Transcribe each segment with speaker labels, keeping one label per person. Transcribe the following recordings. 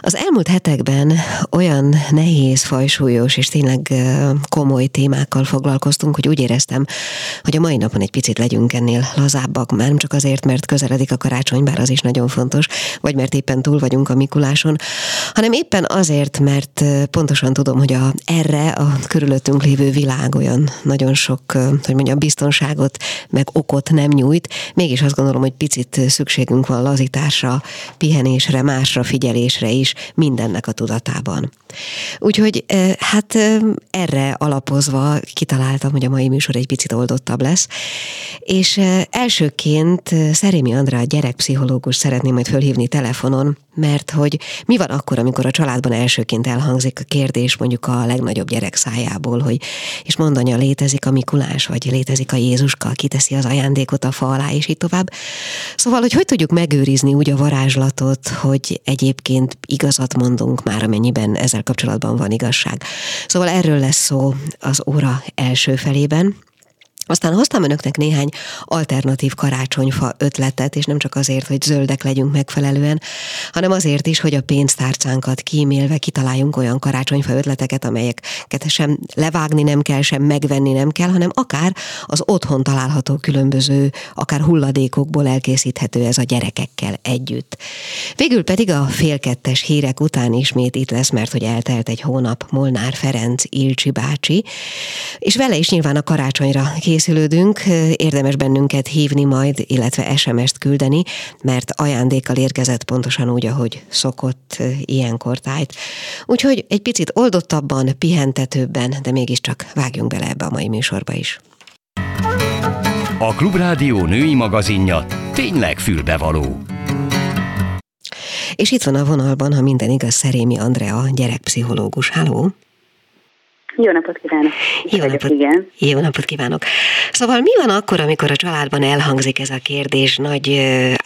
Speaker 1: Az elmúlt hetekben olyan nehéz, fajsúlyos és tényleg komoly témákkal foglalkoztunk, hogy úgy éreztem, hogy a mai napon egy picit legyünk ennél lazábbak, már nem csak azért, mert közeledik a karácsony, bár az is nagyon fontos, vagy mert éppen túl vagyunk a Mikuláson, hanem éppen azért, mert pontosan tudom, hogy a, erre a körülöttünk lévő világ olyan nagyon sok, hogy mondjam, biztonságot, meg okot nem nyújt. Mégis azt gondolom, hogy picit szükségünk van lazításra, pihenésre, másra figyelésre is, mindennek a tudatában. Úgyhogy hát erre alapozva kitaláltam, hogy a mai műsor egy picit oldottabb lesz, és elsőként Szerémi Andrá gyerekpszichológus szeretném majd fölhívni telefonon, mert hogy mi van akkor, amikor a családban elsőként elhangzik a kérdés mondjuk a legnagyobb gyerek szájából, hogy és mondanya létezik a Mikulás, vagy létezik a Jézuska, kiteszi az ajándékot a fa alá, és így tovább. Szóval, hogy hogy tudjuk megőrizni úgy a varázslatot, hogy egyébként igazat mondunk már, amennyiben ezzel kapcsolatban van igazság. Szóval erről lesz szó az óra első felében. Aztán hoztam önöknek néhány alternatív karácsonyfa ötletet, és nem csak azért, hogy zöldek legyünk megfelelően, hanem azért is, hogy a pénztárcánkat kímélve kitaláljunk olyan karácsonyfa ötleteket, amelyeket sem levágni nem kell, sem megvenni nem kell, hanem akár az otthon található különböző, akár hulladékokból elkészíthető ez a gyerekekkel együtt. Végül pedig a félkettes hírek után ismét itt lesz, mert hogy eltelt egy hónap Molnár Ferenc Ilcsi bácsi, és vele is nyilván a karácsonyra készít készülődünk, érdemes bennünket hívni majd, illetve SMS-t küldeni, mert ajándékkal érkezett pontosan úgy, ahogy szokott ilyenkor tájt. Úgyhogy egy picit oldottabban, pihentetőbben, de mégiscsak vágjunk bele ebbe a mai műsorba is.
Speaker 2: A Klubrádió női magazinja tényleg fülbevaló.
Speaker 1: És itt van a vonalban, ha minden igaz, Szerémi Andrea, gyerekpszichológus. Háló!
Speaker 3: Jó napot kívánok!
Speaker 1: Jó napot, igen. jó napot kívánok! Szóval mi van akkor, amikor a családban elhangzik ez a kérdés nagy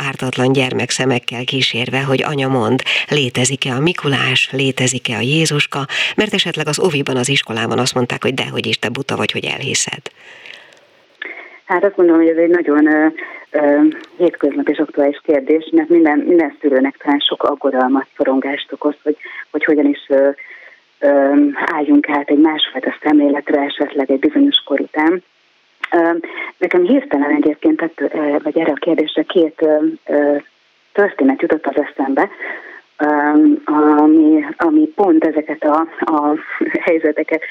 Speaker 1: ártatlan gyermekszemekkel kísérve, hogy anya mond, létezik-e a Mikulás, létezik-e a Jézuska, mert esetleg az oviban, az iskolában azt mondták, hogy dehogy is te buta vagy, hogy elhiszed.
Speaker 3: Hát azt gondolom, hogy ez egy nagyon uh, hétköznap és aktuális kérdés, mert minden, minden szülőnek talán sok aggodalmat, szorongást okoz, hogy, hogy hogyan is uh, álljunk át egy másfajta szemléletre esetleg egy bizonyos kor után. Nekem hirtelen egyébként, vagy erre a kérdésre két történet jutott az eszembe, ami, ami pont ezeket a, a helyzeteket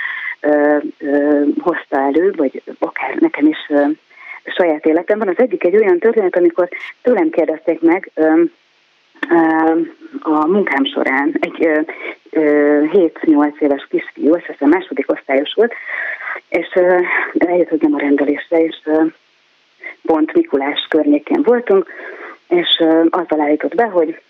Speaker 3: hozta elő, vagy akár nekem is saját életemben. Az egyik egy olyan történet, amikor tőlem kérdezték meg, a munkám során egy 7-8 éves kisfiú, azt hiszem második osztályos volt, és eljött hozzám a rendelésre, és pont Mikulás környékén voltunk, és azzal állított be, hogy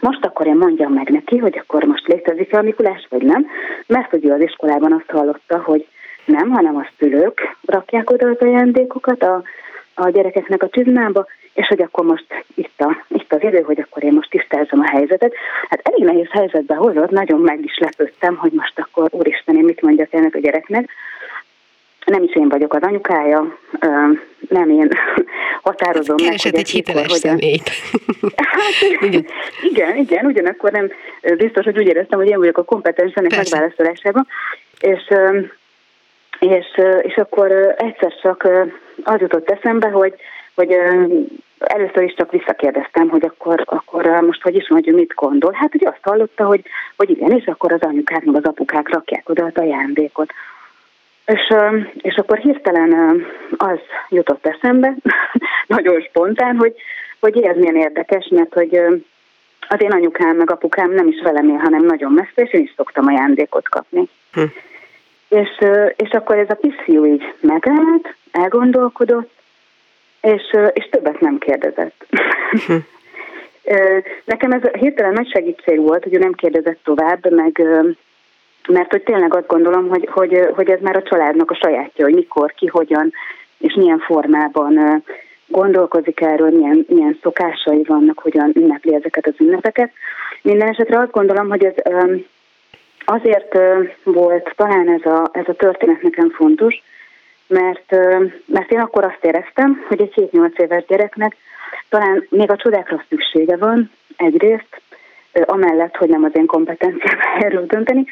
Speaker 3: most akkor én mondjam meg neki, hogy akkor most létezik-e a Mikulás, vagy nem, mert ő az iskolában azt hallotta, hogy nem, hanem a szülők rakják oda az ajándékokat a, a gyerekeknek a csizmába, és hogy akkor most itt, a, itt az idő, hogy akkor én most tisztázom a helyzetet. Hát elég nehéz helyzetbe hozott, nagyon meg is lepődtem, hogy most akkor úristen, én mit mondjak ennek a gyereknek. Nem is én vagyok az anyukája, nem én határozom
Speaker 1: meg. Keresett egy hiteles mikor, személyt.
Speaker 3: Hát, igen. igen, igen, ugyanakkor nem biztos, hogy úgy éreztem, hogy én vagyok a kompetens ennek megválaszolásában. És, és, és akkor egyszer csak az jutott eszembe, hogy, hogy először is csak visszakérdeztem, hogy akkor, akkor most hogy is mondjuk mit gondol. Hát ugye azt hallotta, hogy, hogy igen, és akkor az anyukák, meg az apukák rakják oda az ajándékot. És, és akkor hirtelen az jutott eszembe, nagyon spontán, hogy, hogy ez milyen érdekes, mert hogy az én anyukám meg apukám nem is velem él, hanem nagyon messze, és én is szoktam ajándékot kapni. Hm. És, és akkor ez a kisfiú így megállt, elgondolkodott, és, és többet nem kérdezett. Hm. Nekem ez hirtelen nagy segítség volt, hogy ő nem kérdezett tovább, meg mert hogy tényleg azt gondolom, hogy, hogy, hogy ez már a családnak a sajátja, hogy mikor, ki, hogyan és milyen formában gondolkozik erről, milyen, milyen szokásai vannak, hogyan ünnepli ezeket az ünnepeket. Minden esetre azt gondolom, hogy ez azért volt talán ez a, ez a történet nekem fontos, mert, mert én akkor azt éreztem, hogy egy 7-8 éves gyereknek talán még a csodákra szüksége van egyrészt, amellett, hogy nem az én kompetenciám erről dönteni,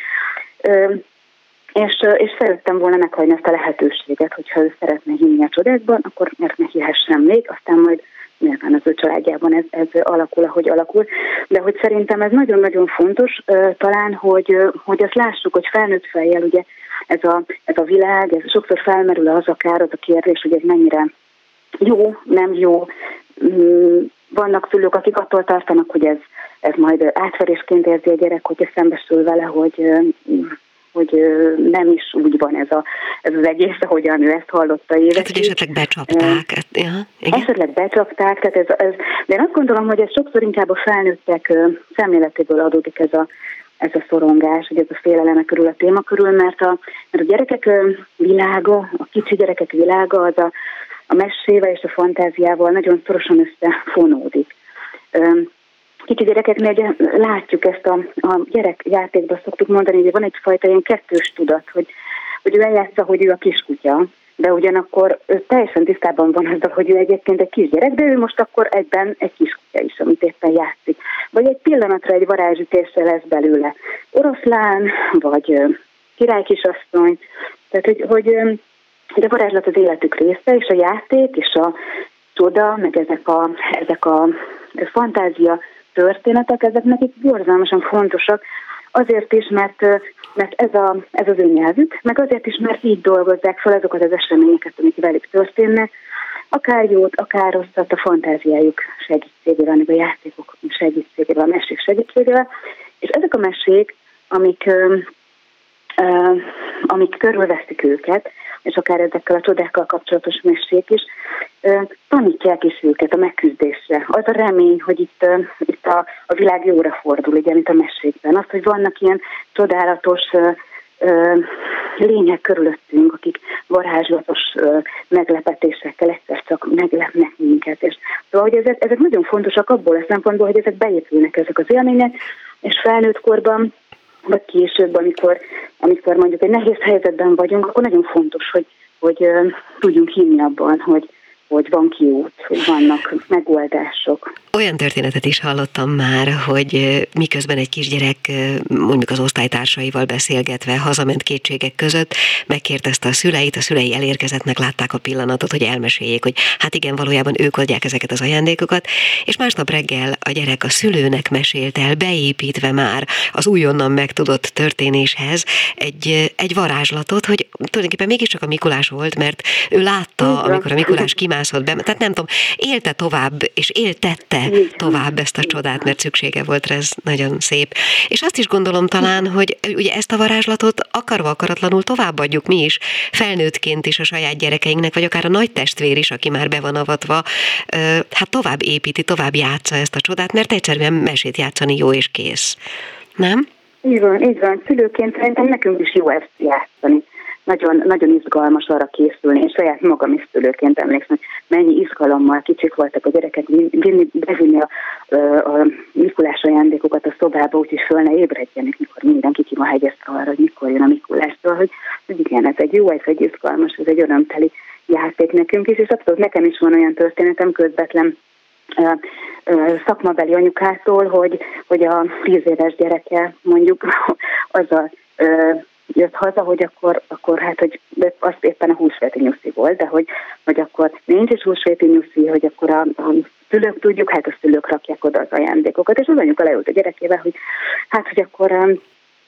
Speaker 3: és, és szerettem volna meghagyni ezt a lehetőséget, hogyha ő szeretne hinni a csodákban, akkor miért ne hihessen még, aztán majd nyilván az ő családjában ez, ez alakul, ahogy alakul, de hogy szerintem ez nagyon-nagyon fontos talán, hogy, hogy azt lássuk, hogy felnőtt fejjel ugye ez a, ez a világ, ez sokszor felmerül az akár az a kérdés, hogy ez mennyire jó, nem jó. Mm, vannak szülők, akik attól tartanak, hogy ez, ez majd átverésként érzi a gyerek, hogyha szembesül vele, hogy hogy nem is úgy van ez, a, ez az egész, ahogyan ő ezt hallotta évekig. Hát,
Speaker 1: hogy esetleg becsapták. Hát, ja,
Speaker 3: igen. Esetleg becsapták, tehát ez, ez, de én azt gondolom, hogy ez sokszor inkább a felnőttek szemléletéből adódik ez a, ez a szorongás, hogy ez a féleleme körül a téma körül, mert a, mert a gyerekek világa, a kicsi gyerekek világa az a, a mesével és a fantáziával nagyon szorosan összefonódik. Kicsi gyerekeknél ugye látjuk ezt a, a gyerekjátékban szoktuk mondani, hogy van egyfajta ilyen kettős tudat, hogy, hogy ő eljátsza, hogy ő a kiskutya, de ugyanakkor ő teljesen tisztában van azzal, hogy ő egyébként egy kisgyerek, de ő most akkor egyben egy kiskutya is, amit éppen játszik. Vagy egy pillanatra egy varázsütésre lesz belőle oroszlán, vagy királykisasszony, tehát hogy, hogy, a varázslat az életük része, és a játék, és a csoda, meg ezek a, ezek a fantázia történetek, ezek nekik borzalmasan fontosak, azért is, mert, mert ez, a, ez az ő nyelvük, meg azért is, mert így dolgozzák fel azokat az eseményeket, amik velük történnek, akár jót, akár rosszat a fantáziájuk segítségével, a játékok segítségével, a mesék segítségével, és ezek a mesék, amik, amik körülveszik őket, és akár ezekkel a csodákkal kapcsolatos mesék is, tanítják is őket a megküzdésre. Az a remény, hogy itt, itt a, a világ jóra fordul, ugye, mint a mesékben. Az, hogy vannak ilyen csodálatos lények körülöttünk, akik varázslatos meglepetésekkel egyszer csak meglepnek minket. És szóval, hogy ezek, ezek nagyon fontosak abból a szempontból, hogy ezek beépülnek ezek az élmények, és felnőtt korban vagy később, amikor, amikor mondjuk egy nehéz helyzetben vagyunk, akkor nagyon fontos, hogy, hogy tudjunk hinni abban, hogy, hogy van kiút, hogy vannak megoldások.
Speaker 1: Olyan történetet is hallottam már, hogy miközben egy kisgyerek mondjuk az osztálytársaival beszélgetve hazament kétségek között, megkérdezte a szüleit, a szülei elérkezettnek látták a pillanatot, hogy elmeséljék, hogy hát igen, valójában ők adják ezeket az ajándékokat, és másnap reggel a gyerek a szülőnek mesélt el, beépítve már az újonnan megtudott történéshez egy, egy varázslatot, hogy tulajdonképpen mégiscsak a Mikulás volt, mert ő látta, amikor a Mikulás kimászott be, tehát nem tudom, élte tovább, és éltette tovább ezt a csodát, mert szüksége volt rá, ez nagyon szép. És azt is gondolom talán, hogy ugye ezt a varázslatot akarva akaratlanul továbbadjuk mi is, felnőttként is a saját gyerekeinknek, vagy akár a nagy testvér is, aki már be van avatva, hát tovább építi, tovább játsza ezt a csodát, mert egyszerűen mesét játszani jó és kész. Nem?
Speaker 3: Így van, így van. Szülőként szerintem nekünk is jó ezt játszani nagyon, nagyon izgalmas arra készülni, és saját magam is szülőként emlékszem, mennyi izgalommal kicsik voltak a gyerekek vinni, bevinni a, a Mikulás ajándékokat a szobába, úgyhogy föl ne ébredjenek, mikor mindenki ki van hegyezve arra, hogy mikor jön a Mikulás. Szóval, hogy, hogy igen, ez egy jó, ez egy izgalmas, ez egy örömteli játék nekünk is, és abszolút nekem is van olyan történetem közvetlen szakmabeli anyukától, hogy, hogy a tíz éves gyereke mondjuk az a jött haza, hogy akkor, akkor hát, hogy az éppen a húsvéti nyuszi volt, de hogy, hogy akkor nincs is húsvéti nyuszi, hogy akkor a, a szülők tudjuk, hát a szülők rakják oda az ajándékokat, és az anyuka leült a gyerekével, hogy hát, hogy akkor um,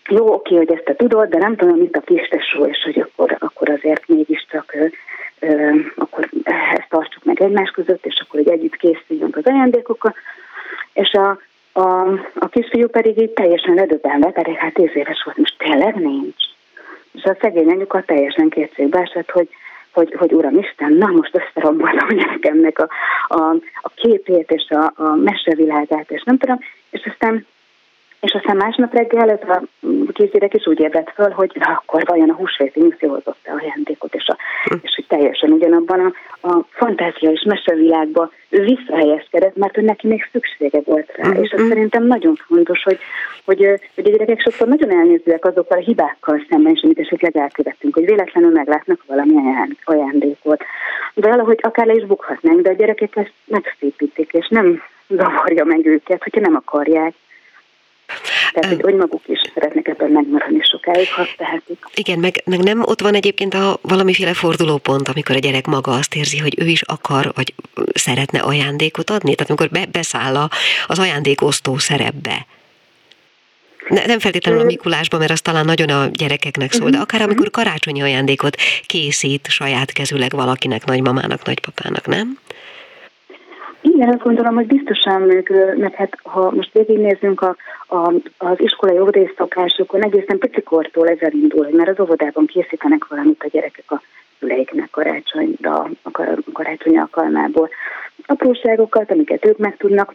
Speaker 3: jó, oké, hogy ezt te tudod, de nem tudom, mint a kis tesó, és hogy akkor, akkor azért mégiscsak ö, akkor ezt tartsuk meg egymás között, és akkor hogy együtt készüljünk az ajándékokkal. És a, a, a kisfiú pedig így teljesen ledöbbenve, pedig hát tíz éves volt, most tényleg nincs. És a szegény anyuka teljesen kétségbe esett, hogy, hogy, hogy Uram Isten, na most összeromboltam a gyerekemnek a, a, a képét és a, a mesevilágát, és nem tudom, és aztán és aztán másnap reggel ez a kisgyerek is úgy ébredt föl, hogy na akkor vajon a húsvéti nyuszi hozott a ajándékot, és, a, és hogy teljesen ugyanabban a, a fantázia és mesevilágba ő visszahelyezkedett, mert hogy neki még szüksége volt rá. Mm-hmm. És ez szerintem nagyon fontos, hogy, hogy, hogy a gyerekek sokszor nagyon elnézőek azokkal a hibákkal szemben, és amit esetleg elkövettünk, hogy véletlenül meglátnak valami ajándékot. De valahogy akár le is bukhatnánk, de a gyerekek ezt megszépítik, és nem zavarja meg őket, hogyha nem akarják. Tehát, hogy, hogy maguk is szeretnek ebben megmaradni sokáig, ha tehetik.
Speaker 1: Igen, meg, meg nem ott van egyébként a valamiféle fordulópont, amikor a gyerek maga azt érzi, hogy ő is akar, vagy szeretne ajándékot adni? Tehát amikor be, beszáll az ajándékosztó szerepbe. Ne, nem feltétlenül a Mikulásban, mert az talán nagyon a gyerekeknek szól, de mhm. akár amikor karácsonyi ajándékot készít saját kezüleg valakinek, nagymamának, nagypapának, nem?
Speaker 3: Igen, azt gondolom, hogy biztosan meg, meg hát ha most végignézzünk a, a, az iskolai óvodészszokásokon, egészen picikortól ez elindul, hogy már az óvodában készítenek valamit a gyerekek a szüleiknek karácsonyra, a karácsony alkalmából. Apróságokat, amiket ők meg tudnak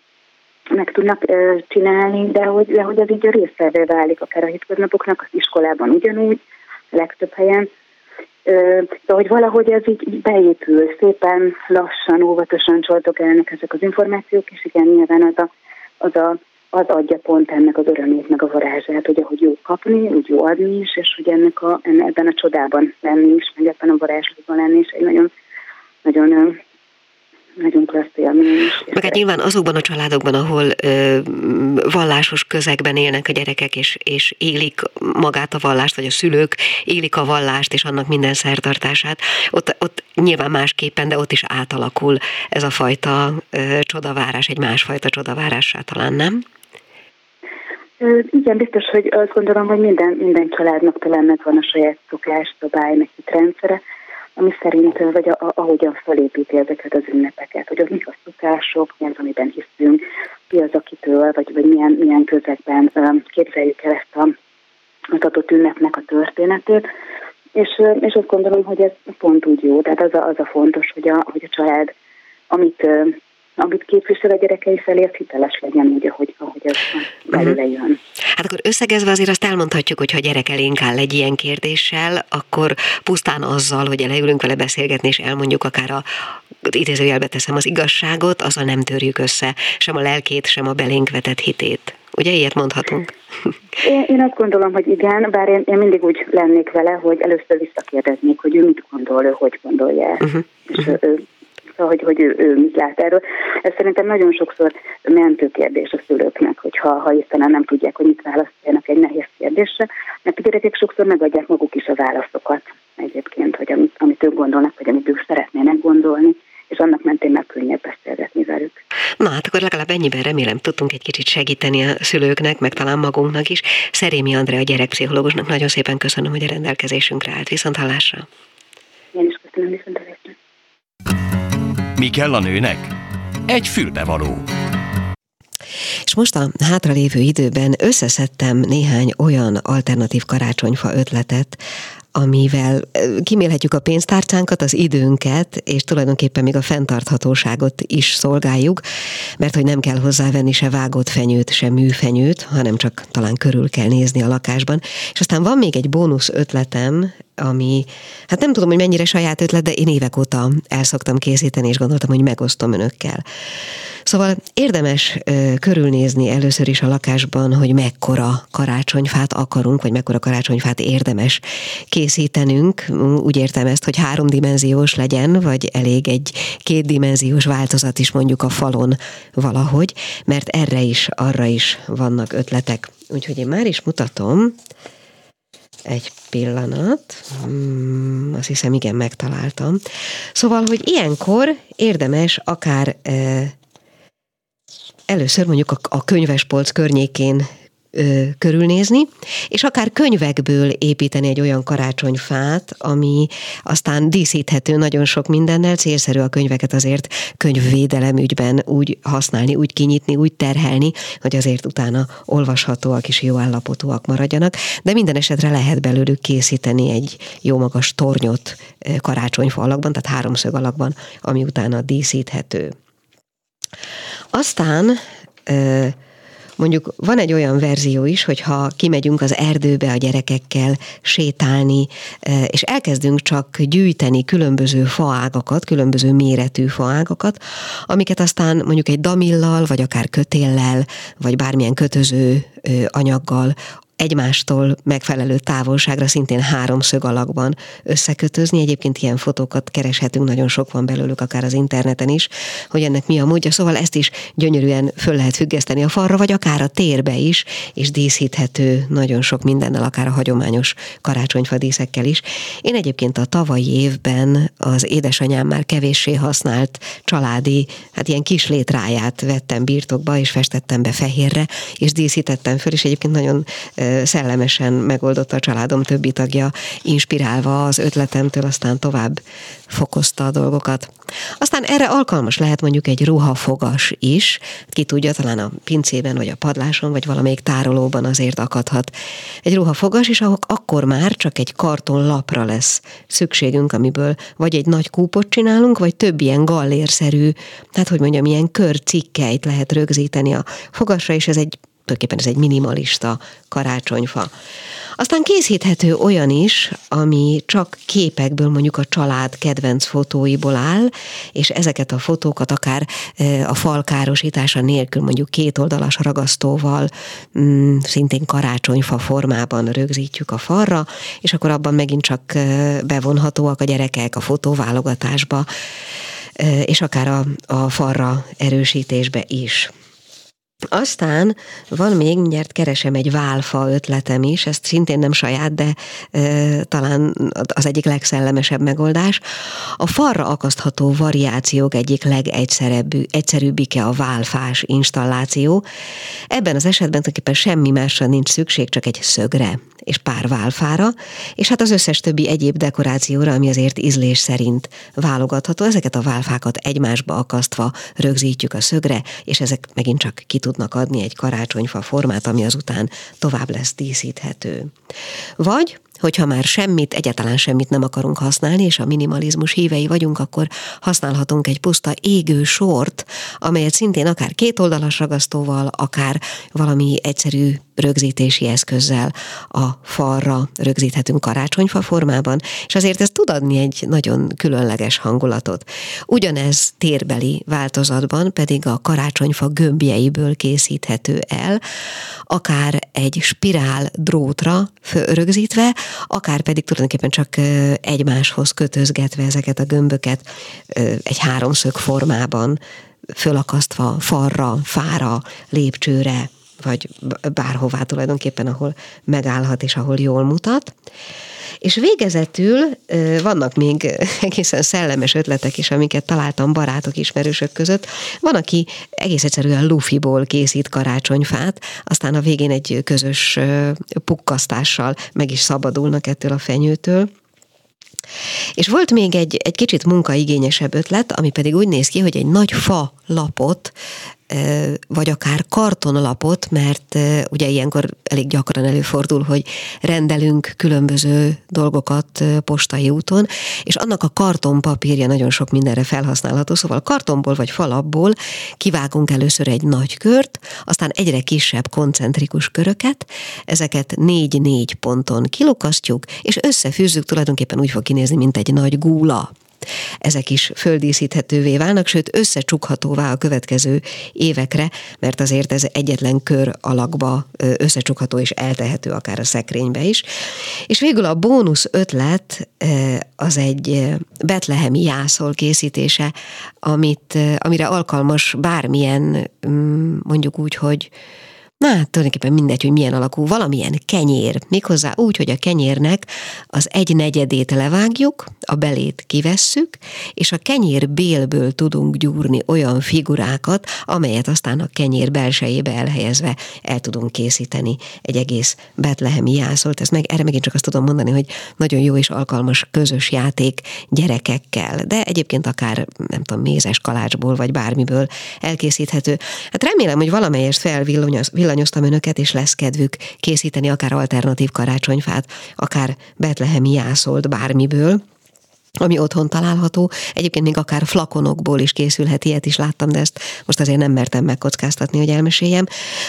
Speaker 3: meg tudnak ö, csinálni, de hogy, de hogy az így a részszervé válik akár a hétköznapoknak, az iskolában ugyanúgy, legtöbb helyen, de hogy valahogy ez így beépül, szépen lassan, óvatosan csoltok elnek ezek az információk, és igen, nyilván az, a, az, a, az adja pont ennek az örömét, meg a varázsát, hogy ahogy jó kapni, úgy jó adni is, és hogy ennek a, ebben a csodában lenni is, meg ebben a varázslatban lenni is egy nagyon, nagyon nagyon klassz élmény.
Speaker 1: Meg hát nyilván azokban a családokban, ahol ö, vallásos közegben élnek a gyerekek, és, és élik magát a vallást, vagy a szülők élik a vallást, és annak minden szertartását, ott, ott nyilván másképpen, de ott is átalakul ez a fajta ö, csodavárás, egy másfajta csodavárássá talán, nem?
Speaker 3: Igen, biztos, hogy azt gondolom, hogy minden, minden családnak talán megvan a saját szokás, szabály, meg rendszere, ami szerint, vagy a, ahogyan felépíti ezeket az ünnepeket, hogy az mik a szokások, mi az, amiben hiszünk, ki az, akitől, vagy, vagy milyen, milyen közegben képzeljük el ezt a, az adott ünnepnek a történetét. És, és azt gondolom, hogy ez pont úgy jó, tehát az a, az a fontos, hogy a, hogy a család, amit amit képvisel a gyerekei felé, az hiteles legyen úgy, ahogy, ahogy ez belőle jön.
Speaker 1: Hát akkor összegezve azért azt elmondhatjuk, hogy ha gyerek elénk áll egy ilyen kérdéssel, akkor pusztán azzal, hogy leülünk vele beszélgetni, és elmondjuk akár a idézőjelbe teszem az igazságot, azzal nem törjük össze sem a lelkét, sem a belénk vetett hitét. Ugye ilyet mondhatunk?
Speaker 3: Én, én azt gondolom, hogy igen, bár én, én mindig úgy lennék vele, hogy először visszakérdeznék, hogy ő mit gondol, ő hogy gondolja. Uh-huh. És uh-huh. ő hogy, hogy ő, ő mit lát erről. Ez szerintem nagyon sokszor mentő kérdés a szülőknek, hogyha ha hiszen nem tudják, hogy mit választjanak egy nehéz kérdésre, mert a gyerekek sokszor megadják maguk is a válaszokat egyébként, hogy amit, amit ők gondolnak, vagy amit ők szeretnének gondolni és annak mentén meg könnyebb beszélgetni velük.
Speaker 1: Na hát akkor legalább ennyiben remélem tudtunk egy kicsit segíteni a szülőknek, meg talán magunknak is. Szerémi Andrea, a gyerekpszichológusnak nagyon szépen köszönöm, hogy a rendelkezésünkre állt. Viszont hallásra!
Speaker 3: Én is köszönöm, viszont hallásra!
Speaker 2: Mi kell a nőnek? Egy fülbevaló.
Speaker 1: És most a hátralévő időben összeszedtem néhány olyan alternatív karácsonyfa ötletet, amivel kimélhetjük a pénztárcánkat, az időnket, és tulajdonképpen még a fenntarthatóságot is szolgáljuk, mert hogy nem kell hozzávenni se vágott fenyőt, se műfenyőt, hanem csak talán körül kell nézni a lakásban. És aztán van még egy bónusz ötletem, ami, hát nem tudom, hogy mennyire saját ötlet, de én évek óta el szoktam készíteni, és gondoltam, hogy megosztom önökkel. Szóval érdemes ö, körülnézni először is a lakásban, hogy mekkora karácsonyfát akarunk, vagy mekkora karácsonyfát érdemes készítenünk. Úgy értem ezt, hogy háromdimenziós legyen, vagy elég egy kétdimenziós változat is mondjuk a falon valahogy, mert erre is, arra is vannak ötletek. Úgyhogy én már is mutatom, egy pillanat. Hmm, azt hiszem, igen, megtaláltam. Szóval, hogy ilyenkor érdemes akár e, először mondjuk a, a könyvespolc környékén ö, körülnézni, és akár könyvekből építeni egy olyan karácsonyfát, ami aztán díszíthető nagyon sok mindennel, célszerű a könyveket azért könyvvédelem ügyben úgy használni, úgy kinyitni, úgy terhelni, hogy azért utána olvashatóak és jó állapotúak maradjanak, de minden esetre lehet belőlük készíteni egy jó magas tornyot karácsonyfa alakban, tehát háromszög alakban, ami utána díszíthető. Aztán mondjuk van egy olyan verzió is, hogyha kimegyünk az erdőbe a gyerekekkel sétálni, és elkezdünk csak gyűjteni különböző faágakat, különböző méretű faágakat, amiket aztán mondjuk egy damillal, vagy akár kötéllel, vagy bármilyen kötöző anyaggal egymástól megfelelő távolságra szintén háromszög alakban összekötözni. Egyébként ilyen fotókat kereshetünk, nagyon sok van belőlük, akár az interneten is, hogy ennek mi a módja. Szóval ezt is gyönyörűen föl lehet függeszteni a falra, vagy akár a térbe is, és díszíthető nagyon sok mindennel, akár a hagyományos karácsonyfa díszekkel is. Én egyébként a tavalyi évben az édesanyám már kevéssé használt családi, hát ilyen kis létráját vettem birtokba, és festettem be fehérre, és díszítettem föl, és egyébként nagyon szellemesen megoldotta a családom többi tagja, inspirálva az ötletemtől, aztán tovább fokozta a dolgokat. Aztán erre alkalmas lehet mondjuk egy ruhafogas is, ki tudja, talán a pincében, vagy a padláson, vagy valamelyik tárolóban azért akadhat egy ruhafogas, és akkor már csak egy karton lapra lesz szükségünk, amiből vagy egy nagy kúpot csinálunk, vagy több ilyen gallérszerű, hát hogy mondjam, ilyen körcikkeit lehet rögzíteni a fogasra, és ez egy tulajdonképpen ez egy minimalista karácsonyfa. Aztán készíthető olyan is, ami csak képekből mondjuk a család kedvenc fotóiból áll, és ezeket a fotókat akár a fal károsítása nélkül mondjuk két oldalas ragasztóval, mm, szintén karácsonyfa formában rögzítjük a falra, és akkor abban megint csak bevonhatóak a gyerekek a fotóválogatásba, és akár a, a falra erősítésbe is. Aztán van még, mindjárt keresem egy válfa ötletem is, ezt szintén nem saját, de e, talán az egyik legszellemesebb megoldás. A falra akasztható variációk egyik legegyszerűbbike a válfás installáció. Ebben az esetben tulajdonképpen semmi másra nincs szükség, csak egy szögre és pár válfára, és hát az összes többi egyéb dekorációra, ami azért ízlés szerint válogatható. Ezeket a válfákat egymásba akasztva rögzítjük a szögre, és ezek megint csak ki tudnak adni egy karácsonyfa formát, ami azután tovább lesz díszíthető. Vagy hogyha már semmit, egyáltalán semmit nem akarunk használni, és a minimalizmus hívei vagyunk, akkor használhatunk egy puszta égő sort, amelyet szintén akár kétoldalas ragasztóval, akár valami egyszerű rögzítési eszközzel a falra rögzíthetünk karácsonyfa formában, és azért ez tud adni egy nagyon különleges hangulatot. Ugyanez térbeli változatban pedig a karácsonyfa gömbjeiből készíthető el, akár egy spirál drótra rögzítve, akár pedig tulajdonképpen csak egymáshoz kötözgetve ezeket a gömböket egy háromszög formában fölakasztva falra, fára, lépcsőre, vagy bárhová tulajdonképpen, ahol megállhat és ahol jól mutat. És végezetül vannak még egészen szellemes ötletek is, amiket találtam barátok, ismerősök között. Van, aki egész egyszerűen lufiból készít karácsonyfát, aztán a végén egy közös pukkasztással meg is szabadulnak ettől a fenyőtől. És volt még egy, egy kicsit munkaigényesebb ötlet, ami pedig úgy néz ki, hogy egy nagy fa lapot vagy akár kartonlapot, mert ugye ilyenkor elég gyakran előfordul, hogy rendelünk különböző dolgokat postai úton, és annak a kartonpapírja nagyon sok mindenre felhasználható, szóval kartonból vagy falapból kivágunk először egy nagy kört, aztán egyre kisebb koncentrikus köröket, ezeket négy-négy ponton kilukasztjuk, és összefűzzük, tulajdonképpen úgy fog kinézni, mint egy nagy gúla ezek is földíszíthetővé válnak, sőt összecsukhatóvá a következő évekre, mert azért ez egyetlen kör alakba összecsukható és eltehető akár a szekrénybe is. És végül a bónusz ötlet az egy betlehemi jászol készítése, amit, amire alkalmas bármilyen, mm, mondjuk úgy, hogy Na, hát tulajdonképpen mindegy, hogy milyen alakú, valamilyen kenyér, méghozzá úgy, hogy a kenyérnek az egy negyedét levágjuk, a belét kivesszük, és a kenyér bélből tudunk gyúrni olyan figurákat, amelyet aztán a kenyér belsejébe elhelyezve el tudunk készíteni egy egész betlehemi jászolt. Ez meg, erre megint csak azt tudom mondani, hogy nagyon jó és alkalmas közös játék gyerekekkel, de egyébként akár, nem tudom, mézes kalácsból, vagy bármiből elkészíthető. Hát remélem, hogy valamelyest felvillanyoz, villanyoztam önöket, és lesz kedvük készíteni akár alternatív karácsonyfát, akár betlehemi jászolt bármiből, ami otthon található. Egyébként még akár flakonokból is készülhet, ilyet is láttam, de ezt most azért nem mertem megkockáztatni, hogy elmeséljem.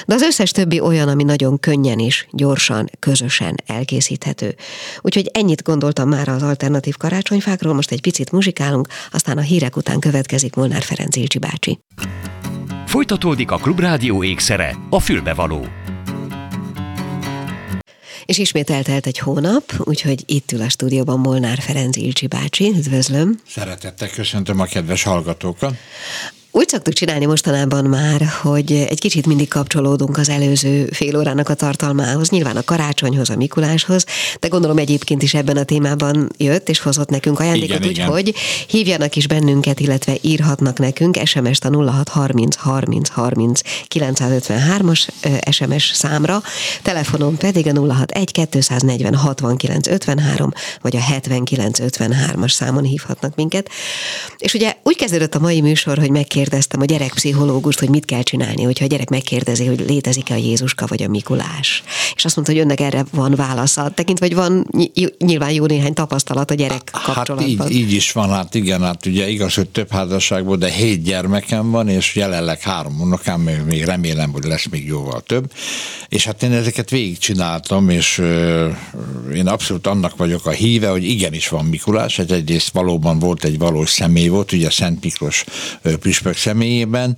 Speaker 1: De az összes többi olyan, ami nagyon könnyen is, gyorsan, közösen elkészíthető. Úgyhogy ennyit gondoltam már az alternatív karácsonyfákról, most egy picit muzsikálunk, aztán a hírek után következik Molnár Ferenc Ilcsi bácsi.
Speaker 2: Folytatódik a Klubrádió ékszere, a fülbevaló.
Speaker 1: És ismét eltelt egy hónap, úgyhogy itt ül a stúdióban Molnár Ferenc Ilcsi bácsi. Üdvözlöm!
Speaker 4: Szeretettel köszöntöm a kedves hallgatókat!
Speaker 1: Úgy szoktuk csinálni mostanában már, hogy egy kicsit mindig kapcsolódunk az előző fél órának a tartalmához, nyilván a karácsonyhoz, a Mikuláshoz, de gondolom egyébként is ebben a témában jött és hozott nekünk ajándékot, úgyhogy hívjanak is bennünket, illetve írhatnak nekünk SMS-t a 0630 30 30 953-as SMS számra, telefonon pedig a 061 240 69 53 vagy a 79 53-as számon hívhatnak minket. És ugye úgy kezdődött a mai műsor, hogy megkérdeztem, kérdeztem a gyerekpszichológust, hogy mit kell csinálni, hogyha a gyerek megkérdezi, hogy létezik-e a Jézuska vagy a Mikulás. És azt mondta, hogy önnek erre van válasza. Tekint, vagy van nyilván jó néhány tapasztalat a gyerek kapcsolatban.
Speaker 4: Hát így, így is van, hát igen, hát ugye igaz, hogy több házasságból, de hét gyermekem van, és jelenleg három unokám, még remélem, hogy lesz még jóval több. És hát én ezeket végigcsináltam, és én abszolút annak vagyok a híve, hogy igenis van Mikulás, ez egyrészt valóban volt egy valós személy volt, ugye Szent Miklós püspök Püspök személyében,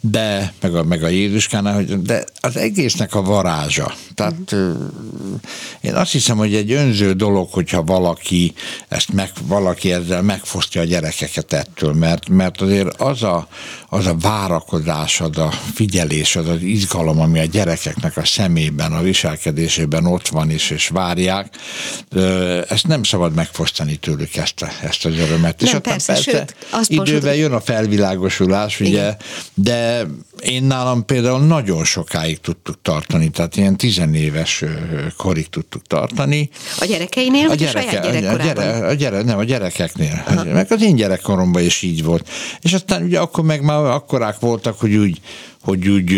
Speaker 4: de meg a, meg a Jézuskánál, hogy, de az egésznek a varázsa. Tehát uh-huh. én azt hiszem, hogy egy önző dolog, hogyha valaki ezt meg, valaki ezzel megfosztja a gyerekeket ettől, mert, mert azért az a, az a várakozás, az a figyelés, az az izgalom, ami a gyerekeknek a szemében, a viselkedésében ott van is, és várják, ezt nem szabad megfosztani tőlük ezt, a, ezt az örömet.
Speaker 1: Nem, és persze, persze sőt, azt
Speaker 4: idővel jön a felvilágosulás, ugye, Igen. de én nálam például nagyon sokáig tudtuk tartani, tehát ilyen tizenéves korig tudtuk tartani.
Speaker 1: A gyerekeinél, a vagy gyereke, a saját
Speaker 4: a, gyere, a gyere, Nem, a gyerekeknél. Aha. Meg az én gyerekkoromban is így volt. És aztán ugye akkor meg már akkorák voltak, hogy úgy hogy úgy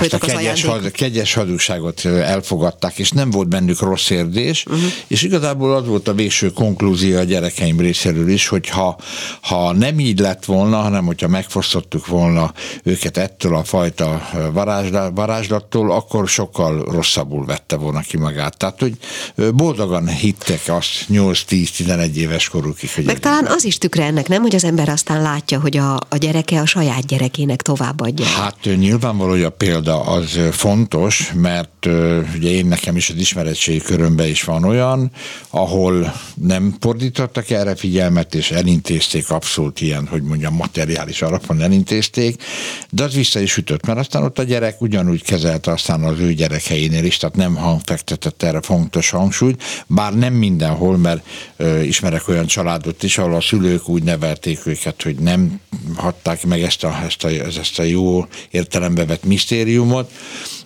Speaker 4: ezt a kegyes, had, kegyes hadúságot elfogadták, és nem volt bennük rossz érzés, uh-huh. és igazából az volt a végső konklúzió a gyerekeim részéről is, hogy ha, ha nem így lett volna, hanem hogyha megfosztottuk volna őket ettől a fajta varázslattól, akkor sokkal rosszabbul vette volna ki magát. Tehát, hogy boldogan hittek azt 8-10-11 éves korukig.
Speaker 1: Hogy Meg talán az is tükre ennek, nem, hogy az ember aztán látja, hogy a, a gyereke a saját gyerekének továbbadja.
Speaker 4: Hát nyilvánvaló, hogy a példa az fontos, mert ugye én nekem is az ismeretségi körömben is van olyan, ahol nem fordítottak erre figyelmet, és elintézték abszolút ilyen, hogy mondjam, materiális alapon elintézték, de az vissza is ütött, mert aztán ott a gyerek ugyanúgy kezelte aztán az ő gyerekeinél is, tehát nem fektetett erre fontos hangsúlyt, bár nem mindenhol, mert ismerek olyan családot is, ahol a szülők úgy nevelték őket, hogy nem hatták meg ezt a, ezt a, ezt a jó értelembe vett misztériumot.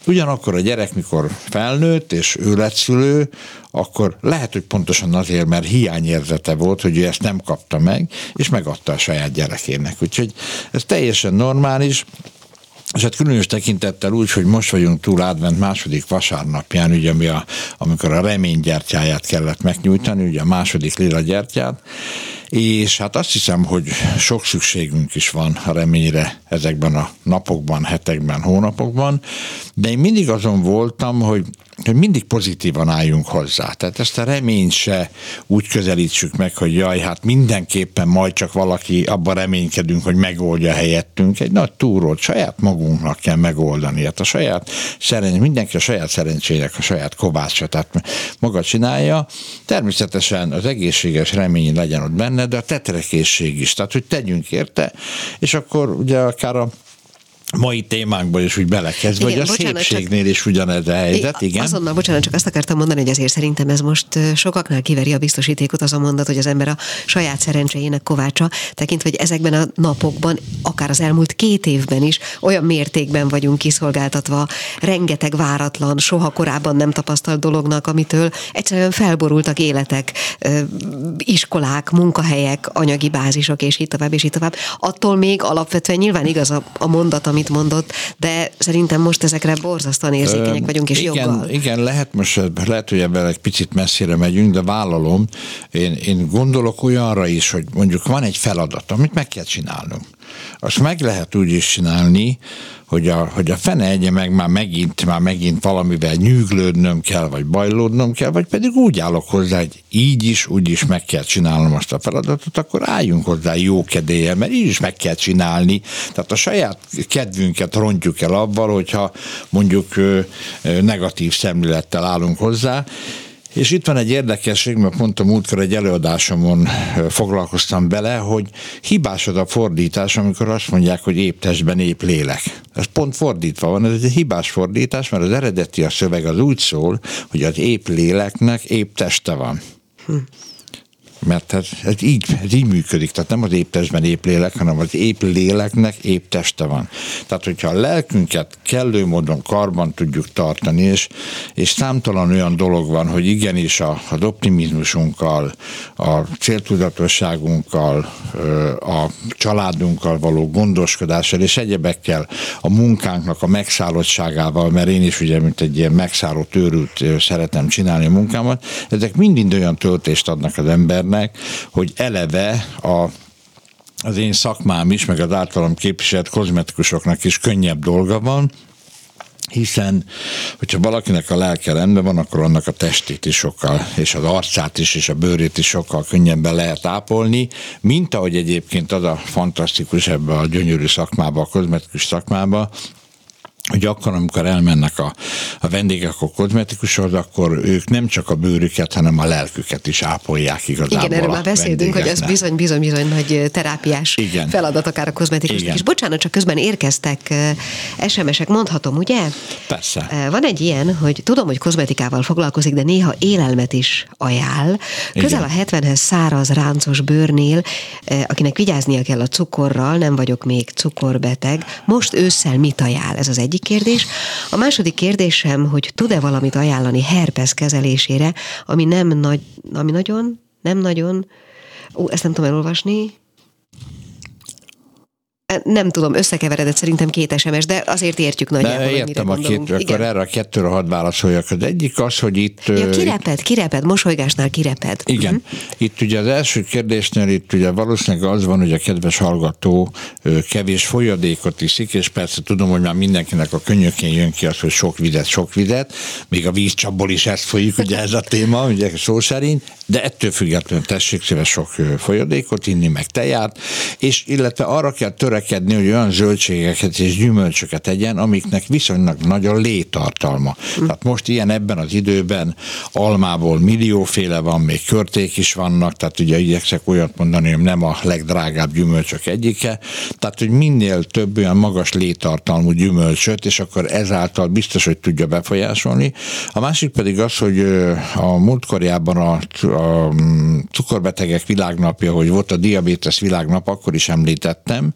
Speaker 4: Ugyanakkor a gyerek, mikor felnőtt, és ő lett szülő, akkor lehet, hogy pontosan azért, mert hiányérzete volt, hogy ő ezt nem kapta meg, és megadta a saját gyerekének. Úgyhogy ez teljesen normális, és hát különös tekintettel úgy, hogy most vagyunk túl advent második vasárnapján, ugye, ami a, amikor a reménygyertyáját kellett megnyújtani, ugye a második lila gyertyát, és hát azt hiszem, hogy sok szükségünk is van reményre ezekben a napokban, hetekben, hónapokban, de én mindig azon voltam, hogy hogy mindig pozitívan álljunk hozzá. Tehát ezt a reményt se úgy közelítsük meg, hogy jaj, hát mindenképpen majd csak valaki abban reménykedünk, hogy megoldja helyettünk. Egy nagy túrót saját magunknak kell megoldani. Hát a saját szerencs, mindenki a saját szerencsének a saját kovácsa, tehát maga csinálja. Természetesen az egészséges remény legyen ott benne, de a tetrekészség is. Tehát, hogy tegyünk érte, és akkor ugye akár a mai témánkba is úgy belekezdve, hogy a bocsánat, szépségnél csak, is ugyanez a helyzet, igen.
Speaker 1: Azonnal, bocsánat, csak azt akartam mondani, hogy azért szerintem ez most sokaknál kiveri a biztosítékot az a mondat, hogy az ember a saját szerencséjének kovácsa, tekintve, hogy ezekben a napokban, akár az elmúlt két évben is olyan mértékben vagyunk kiszolgáltatva rengeteg váratlan, soha korábban nem tapasztalt dolognak, amitől egyszerűen felborultak életek, iskolák, munkahelyek, anyagi bázisok, és így tovább, és így tovább. Attól még alapvetően nyilván igaz a, a mondat, amit mondott, de szerintem most ezekre borzasztóan érzékenyek vagyunk, és
Speaker 4: igen,
Speaker 1: joggal.
Speaker 4: Igen, lehet most, lehet, hogy ebben egy picit messzire megyünk, de vállalom, én, én gondolok olyanra is, hogy mondjuk van egy feladat, amit meg kell csinálnunk. Azt meg lehet úgy is csinálni, hogy a, hogy a fene egye meg már megint, már megint valamivel nyűglődnöm kell, vagy bajlódnom kell, vagy pedig úgy állok hozzá, hogy így is, úgy is meg kell csinálnom azt a feladatot, akkor álljunk hozzá jó kedélye, mert így is meg kell csinálni. Tehát a saját kedvünket rontjuk el abban, hogyha mondjuk negatív szemlélettel állunk hozzá, és itt van egy érdekesség, mert pont a múltkor egy előadásomon foglalkoztam bele, hogy hibásod a fordítás, amikor azt mondják, hogy épp testben, épp lélek. Ez pont fordítva van, ez egy hibás fordítás, mert az eredeti a szöveg az úgy szól, hogy az épp léleknek épp teste van. Hm mert ez, ez, így, ez így működik, tehát nem az épp testben épp lélek, hanem az épp léleknek épp teste van. Tehát, hogyha a lelkünket kellő módon karban tudjuk tartani, és, és számtalan olyan dolog van, hogy igenis a, az optimizmusunkkal, a céltudatosságunkkal, a családunkkal való gondoskodással és egyebekkel, a munkánknak a megszállottságával, mert én is ugye, mint egy ilyen megszállott őrült szeretem csinálni a munkámat, ezek mind-mind olyan töltést adnak az embernek, meg, hogy eleve a az én szakmám is, meg az általam képviselt kozmetikusoknak is könnyebb dolga van, hiszen, hogyha valakinek a lelke rendben van, akkor annak a testét is sokkal, és az arcát is, és a bőrét is sokkal könnyebben lehet ápolni, mint ahogy egyébként az a fantasztikus ebbe a gyönyörű szakmába, a kozmetikus szakmába, akkor, amikor elmennek a, a vendégek a kozmetikushoz, akkor ők nem csak a bőrüket, hanem a lelküket is ápolják igazából.
Speaker 1: Igen, erről már beszéltünk, hogy ez bizony, bizony, bizony nagy terápiás Igen. feladat akár a kozmetikusnak. És bocsánat, csak közben érkeztek SMS-ek, mondhatom, ugye?
Speaker 4: Persze.
Speaker 1: Van egy ilyen, hogy tudom, hogy kozmetikával foglalkozik, de néha élelmet is ajánl. Közel Igen. a 70-hez száraz, ráncos bőrnél, akinek vigyáznia kell a cukorral, nem vagyok még cukorbeteg, most ősszel mit ajánl? Ez az egy egyik kérdés. A második kérdésem, hogy tud-e valamit ajánlani herpes kezelésére, ami nem nagy, ami nagyon, nem nagyon, ó, ezt nem tudom elolvasni, nem tudom, összekeveredett szerintem két SMS, de azért értjük nagyjából,
Speaker 4: De értem a két, akkor Igen. erre a kettőre hadd válaszoljak. Az egyik az, hogy itt... Ja,
Speaker 1: kireped, kireped, mosolygásnál kireped.
Speaker 4: Igen. Uh-huh. Itt ugye az első kérdésnél itt ugye valószínűleg az van, hogy a kedves hallgató kevés folyadékot iszik, és persze tudom, hogy már mindenkinek a könyökén jön ki az, hogy sok vizet, sok vizet, még a vízcsapból is ezt folyik, ugye ez a téma, ugye szó szerint, de ettől függetlenül tessék szíves sok folyadékot inni, meg teját, és illetve arra kell törekedni, hogy olyan zöldségeket és gyümölcsöket tegyen, amiknek viszonylag nagy a létartalma. Mm. Tehát most ilyen ebben az időben almából millióféle van, még körték is vannak, tehát ugye igyekszek olyat mondani, hogy nem a legdrágább gyümölcsök egyike, tehát hogy minél több olyan magas létartalmú gyümölcsöt, és akkor ezáltal biztos, hogy tudja befolyásolni. A másik pedig az, hogy a múltkorjában a a mm, cukorbetegek világnapja, hogy volt a diabétesz világnap, akkor is említettem,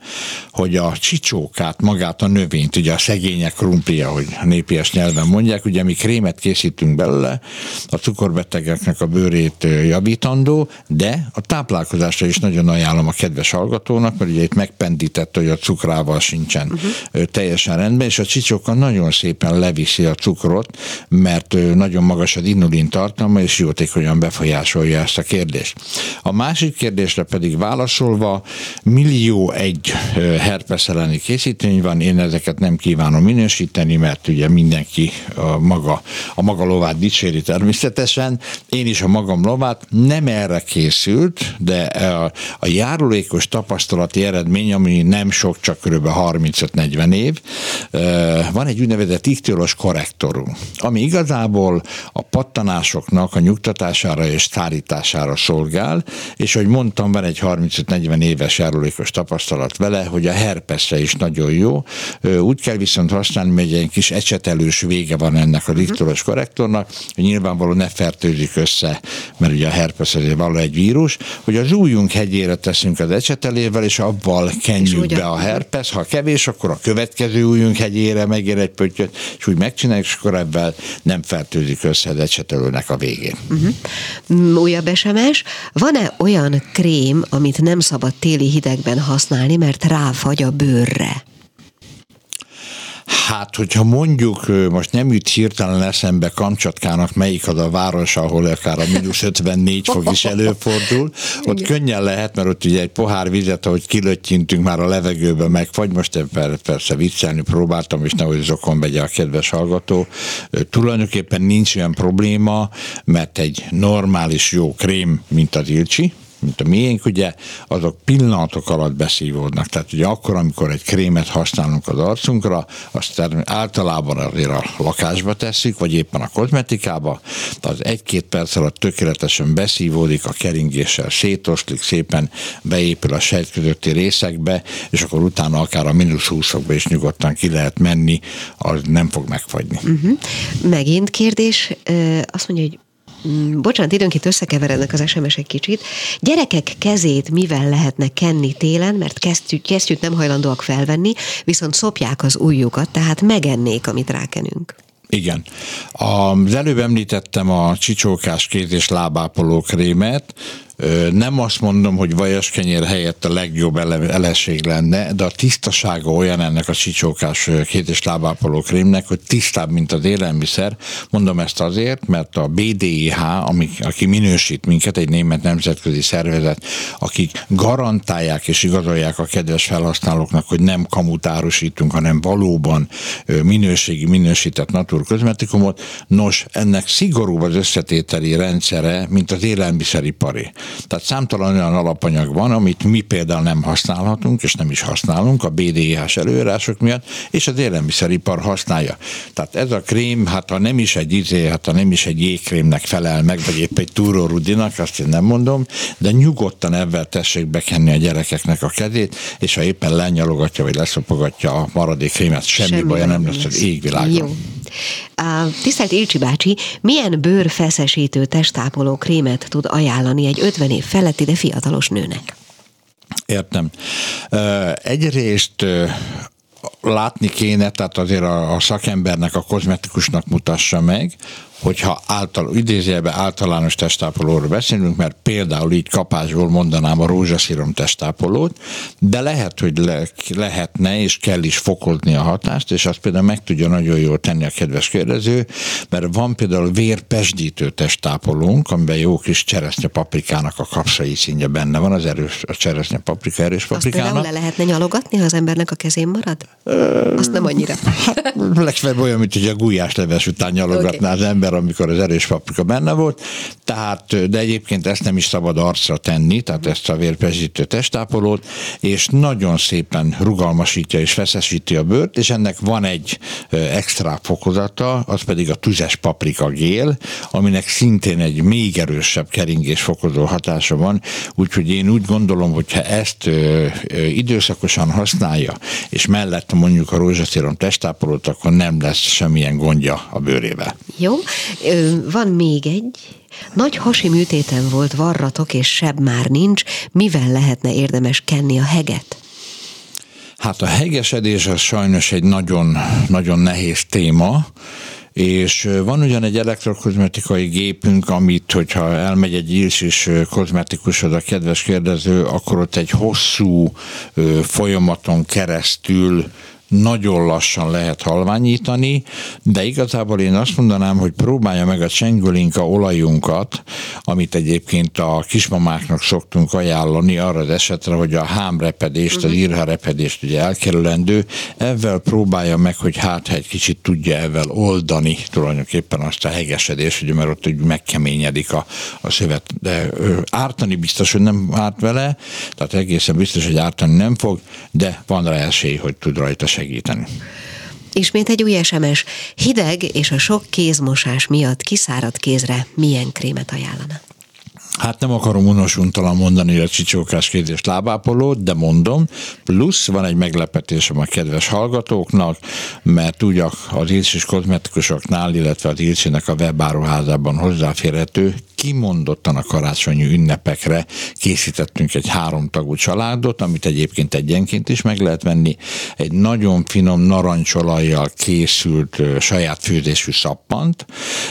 Speaker 4: hogy a csicsókát, magát a növényt, ugye a szegények krumplia, hogy a népies nyelven mondják, ugye mi krémet készítünk belőle, a cukorbetegeknek a bőrét javítandó, de a táplálkozásra is nagyon ajánlom a kedves hallgatónak, mert ugye itt megpendített, hogy a cukrával sincsen uh-huh. teljesen rendben, és a csicsóka nagyon szépen leviszi a cukrot, mert nagyon magas az inulin tartalma, és jótékonyan befolyás befolyásolja ezt a kérdést. A másik kérdésre pedig válaszolva, millió egy herpes elleni készítmény van, én ezeket nem kívánom minősíteni, mert ugye mindenki a maga, a maga lovát dicséri természetesen, én is a magam lovát, nem erre készült, de a, a járulékos tapasztalati eredmény, ami nem sok, csak kb. 35-40 év, van egy úgynevezett iktilos korrektorunk, ami igazából a pattanásoknak a nyugtatására és szárítására szolgál, és hogy mondtam, van egy 35-40 éves járulékos tapasztalat vele, hogy a herpesre is nagyon jó. Úgy kell viszont használni, hogy egy kis ecsetelős vége van ennek a diktoros korrektornak, hogy nyilvánvalóan ne fertőzik össze, mert ugye a herpes azért való egy vírus, hogy az ujjunk hegyére teszünk az ecsetelével, és abban kenjük be a herpes, ha kevés, akkor a következő ujjunk hegyére megér egy pöttyöt, és úgy megcsináljuk, és akkor ebben nem fertőzik össze az ecsetelőnek a végén. Uh-huh
Speaker 1: újabb SMS. Van-e olyan krém, amit nem szabad téli hidegben használni, mert ráfagy a bőrre?
Speaker 4: Hát, hogyha mondjuk, most nem jut hirtelen eszembe Kamcsatkának melyik az a város, ahol akár a mínusz 54 fok is előfordul, ott könnyen lehet, mert ott ugye egy pohár vizet, ahogy kilöttyintünk már a levegőbe megfagy, most persze viccelni próbáltam, és nehogy zokon begye a kedves hallgató. Tulajdonképpen nincs olyan probléma, mert egy normális jó krém, mint az ilcsi, mint a miénk, ugye, azok pillanatok alatt beszívódnak. Tehát ugye akkor, amikor egy krémet használunk az arcunkra, azt általában azért a lakásba tesszük, vagy éppen a kozmetikába, az egy-két perc alatt tökéletesen beszívódik, a keringéssel szétoszlik, szépen beépül a sejt közötti részekbe, és akkor utána akár a mínusz 20 is nyugodtan ki lehet menni, az nem fog megfagyni. Uh-huh.
Speaker 1: Megint kérdés, azt mondja, hogy bocsánat, időnként összekeverednek az SMS egy kicsit. Gyerekek kezét mivel lehetne kenni télen, mert kesztyűt, kesztyűt nem hajlandóak felvenni, viszont szopják az ujjukat, tehát megennék, amit rákenünk.
Speaker 4: Igen. Az előbb említettem a csicsókás kéz és lábápoló krémet, nem azt mondom, hogy vajaskenyér helyett a legjobb eleség lenne, de a tisztasága olyan ennek a csicsókás két és lábápoló krémnek, hogy tisztább, mint az élelmiszer. Mondom ezt azért, mert a BDIH, ami, aki minősít minket, egy német nemzetközi szervezet, akik garantálják és igazolják a kedves felhasználóknak, hogy nem kamutárosítunk, hanem valóban minőségi, minősített naturkozmetikumot. Nos, ennek szigorúbb az összetételi rendszere, mint az élelmiszeripari. Tehát számtalan olyan alapanyag van, amit mi például nem használhatunk, és nem is használunk a BDIH-s előírások miatt, és az élelmiszeripar használja. Tehát ez a krém, hát ha nem is egy izé, hát ha nem is egy jégkrémnek felel meg, vagy épp egy túrórudinak, azt én nem mondom, de nyugodtan ebben tessék bekenni a gyerekeknek a kezét, és ha éppen lenyalogatja, vagy leszopogatja a maradék krémet, semmi, semmi baja nem lesz az égvilágon. Jó.
Speaker 1: Tisztelt Ilcsi bácsi, milyen bőrfeszesítő testápoló krémet tud ajánlani egy 50 év feletti, de fiatalos nőnek?
Speaker 4: Értem. Egyrészt látni kéne, tehát azért a szakembernek, a kozmetikusnak mutassa meg, hogyha által, idézőjelben általános testápolóról beszélünk, mert például így kapásból mondanám a rózsaszírom testápolót, de lehet, hogy le, lehetne és kell is fokozni a hatást, és azt például meg tudja nagyon jól tenni a kedves kérdező, mert van például vérpesdítő testápolónk, amiben jó kis cseresznye paprikának a kapszai színje benne van, az erős, a cseresznye paprika erős paprikának.
Speaker 1: Azt le lehetne nyalogatni, ha az embernek a kezén marad? Azt nem annyira.
Speaker 4: Hát, legfeljebb olyan, mint hogy a gulyásleves után nyalogatná okay. az ember ember, amikor az erős paprika benne volt, tehát, de egyébként ezt nem is szabad arcra tenni, tehát ezt a vérpezsítő testápolót, és nagyon szépen rugalmasítja és feszesíti a bőrt, és ennek van egy extra fokozata, az pedig a tüzes paprika gél, aminek szintén egy még erősebb keringés fokozó hatása van, úgyhogy én úgy gondolom, hogyha ezt ö, ö, időszakosan használja, és mellett mondjuk a rózsaszírom testápolót, akkor nem lesz semmilyen gondja a bőrével.
Speaker 1: Jó, van még egy, nagy hasi műtéten volt varratok, és seb már nincs. Mivel lehetne érdemes kenni a heget?
Speaker 4: Hát a hegesedés az sajnos egy nagyon, nagyon nehéz téma, és van ugyan egy elektrokozmetikai gépünk, amit, hogyha elmegy egy írs és kozmetikusod a kedves kérdező, akkor ott egy hosszú folyamaton keresztül nagyon lassan lehet halványítani, de igazából én azt mondanám, hogy próbálja meg a csengőlinka olajunkat, amit egyébként a kismamáknak szoktunk ajánlani arra az esetre, hogy a hámrepedést, az mhm. írharepedést ugye elkerülendő, ezzel próbálja meg, hogy hát egy kicsit tudja ezzel oldani tulajdonképpen azt a hegesedést, ugye, mert ott úgy megkeményedik a, a szövet, de ártani biztos, hogy nem árt vele, tehát egészen biztos, hogy ártani nem fog, de van rá esély, hogy tud rajta segíteni.
Speaker 1: Ismét egy új SMS. Hideg és a sok kézmosás miatt kiszáradt kézre milyen krémet ajánlana?
Speaker 4: Hát nem akarom unosuntalan mondani, a csicsókás kérdés lábápolót, de mondom, plusz van egy meglepetésem a kedves hallgatóknak, mert úgy az Ilcsis kozmetikusoknál, illetve az Ilcsinek a webáruházában hozzáférhető kimondottan a karácsonyi ünnepekre készítettünk egy háromtagú családot, amit egyébként egyenként is meg lehet venni. Egy nagyon finom narancsolajjal készült saját főzésű szappant,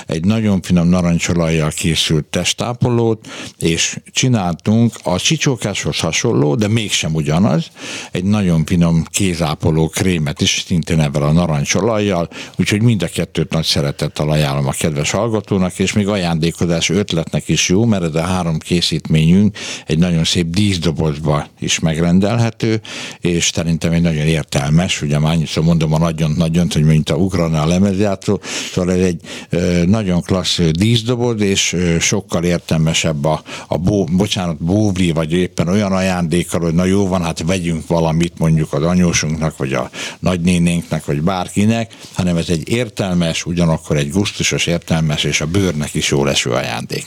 Speaker 4: egy nagyon finom narancsolajjal készült testápolót, és csináltunk a csicsókáshoz hasonló, de mégsem ugyanaz, egy nagyon finom kézápoló krémet is, szintén ebben a narancsolajjal, úgyhogy mind a kettőt nagy szeretettel ajánlom a kedves hallgatónak, és még ajándékozás ötletnek is jó, mert ez a három készítményünk egy nagyon szép díszdobozba is megrendelhető, és szerintem egy nagyon értelmes, ugye már annyiszor mondom a nagyon-nagyon, hogy mint a Ukrana a lemezjátszó, szóval ez egy nagyon klassz díszdoboz, és sokkal értelmesebb a, a bó, bocsánat, bóvli, vagy éppen olyan ajándékkal, hogy na jó van, hát vegyünk valamit mondjuk az anyósunknak, vagy a nagynénénknek, vagy bárkinek, hanem ez egy értelmes, ugyanakkor egy gusztusos, értelmes, és a bőrnek is jó leső ajándék.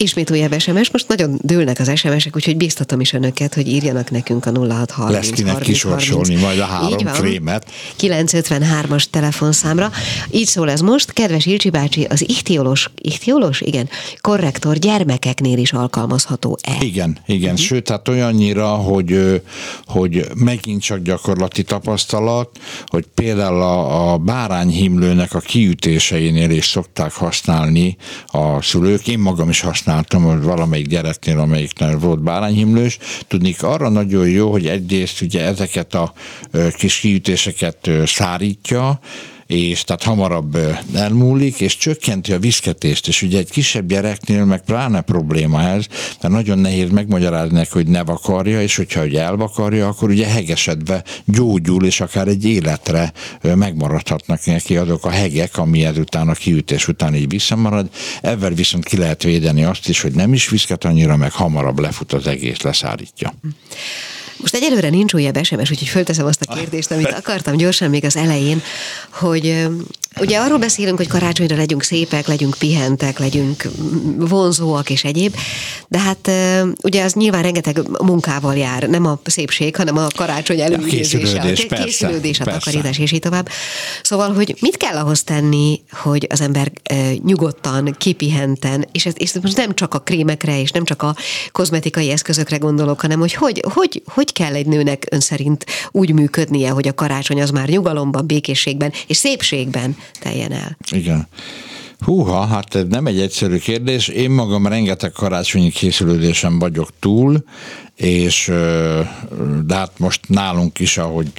Speaker 1: Ismét újabb SMS, most nagyon dőlnek az SMS-ek, úgyhogy bíztatom is önöket, hogy írjanak nekünk a 0630
Speaker 4: Lesz kinek 30, kisorsolni 30. majd a három krémet.
Speaker 1: 953-as telefonszámra. Így szól ez most, kedves Ilcsi bácsi, az ichtiolós, ichtiolós, igen, korrektor gyermekeknél is alkalmazható-e?
Speaker 4: Igen, igen, uh-huh. sőt, hát olyannyira, hogy, hogy megint csak gyakorlati tapasztalat, hogy például a, a bárányhimlőnek a kiütéseinél is szokták használni a szülők, én magam is használom használtam, hogy valamelyik gyereknél, amelyiknél volt bárányhimlős. Tudnék arra nagyon jó, hogy egyrészt ugye ezeket a kis kiütéseket szárítja, és tehát hamarabb elmúlik, és csökkenti a viszketést, és ugye egy kisebb gyereknél meg pláne probléma ez, mert nagyon nehéz megmagyarázni neki, hogy ne vakarja, és hogyha ugye elvakarja, akkor ugye hegesedve gyógyul, és akár egy életre megmaradhatnak neki azok a hegek, ami ezután a kiütés után így visszamarad. Ezzel viszont ki lehet védeni azt is, hogy nem is viszket annyira, meg hamarabb lefut az egész, leszállítja.
Speaker 1: Most egyelőre nincs újabb SMS, úgyhogy fölteszem azt a kérdést, amit akartam gyorsan még az elején, hogy ugye arról beszélünk, hogy karácsonyra legyünk szépek, legyünk pihentek, legyünk vonzóak és egyéb, de hát ugye az nyilván rengeteg munkával jár, nem a szépség, hanem a karácsony előidézése,
Speaker 4: a
Speaker 1: készülődés, a takarítás és így tovább. Szóval, hogy mit kell ahhoz tenni, hogy az ember nyugodtan, kipihenten, és ez, és most nem csak a krémekre és nem csak a kozmetikai eszközökre gondolok, hanem hogy hogy, hogy, hogy kell egy nőnek ön szerint úgy működnie, hogy a karácsony az már nyugalomban, békességben és szépségben teljen el.
Speaker 4: Igen. Húha, hát ez nem egy egyszerű kérdés. Én magam rengeteg karácsonyi készülődésem vagyok túl, és de hát most nálunk is, ahogy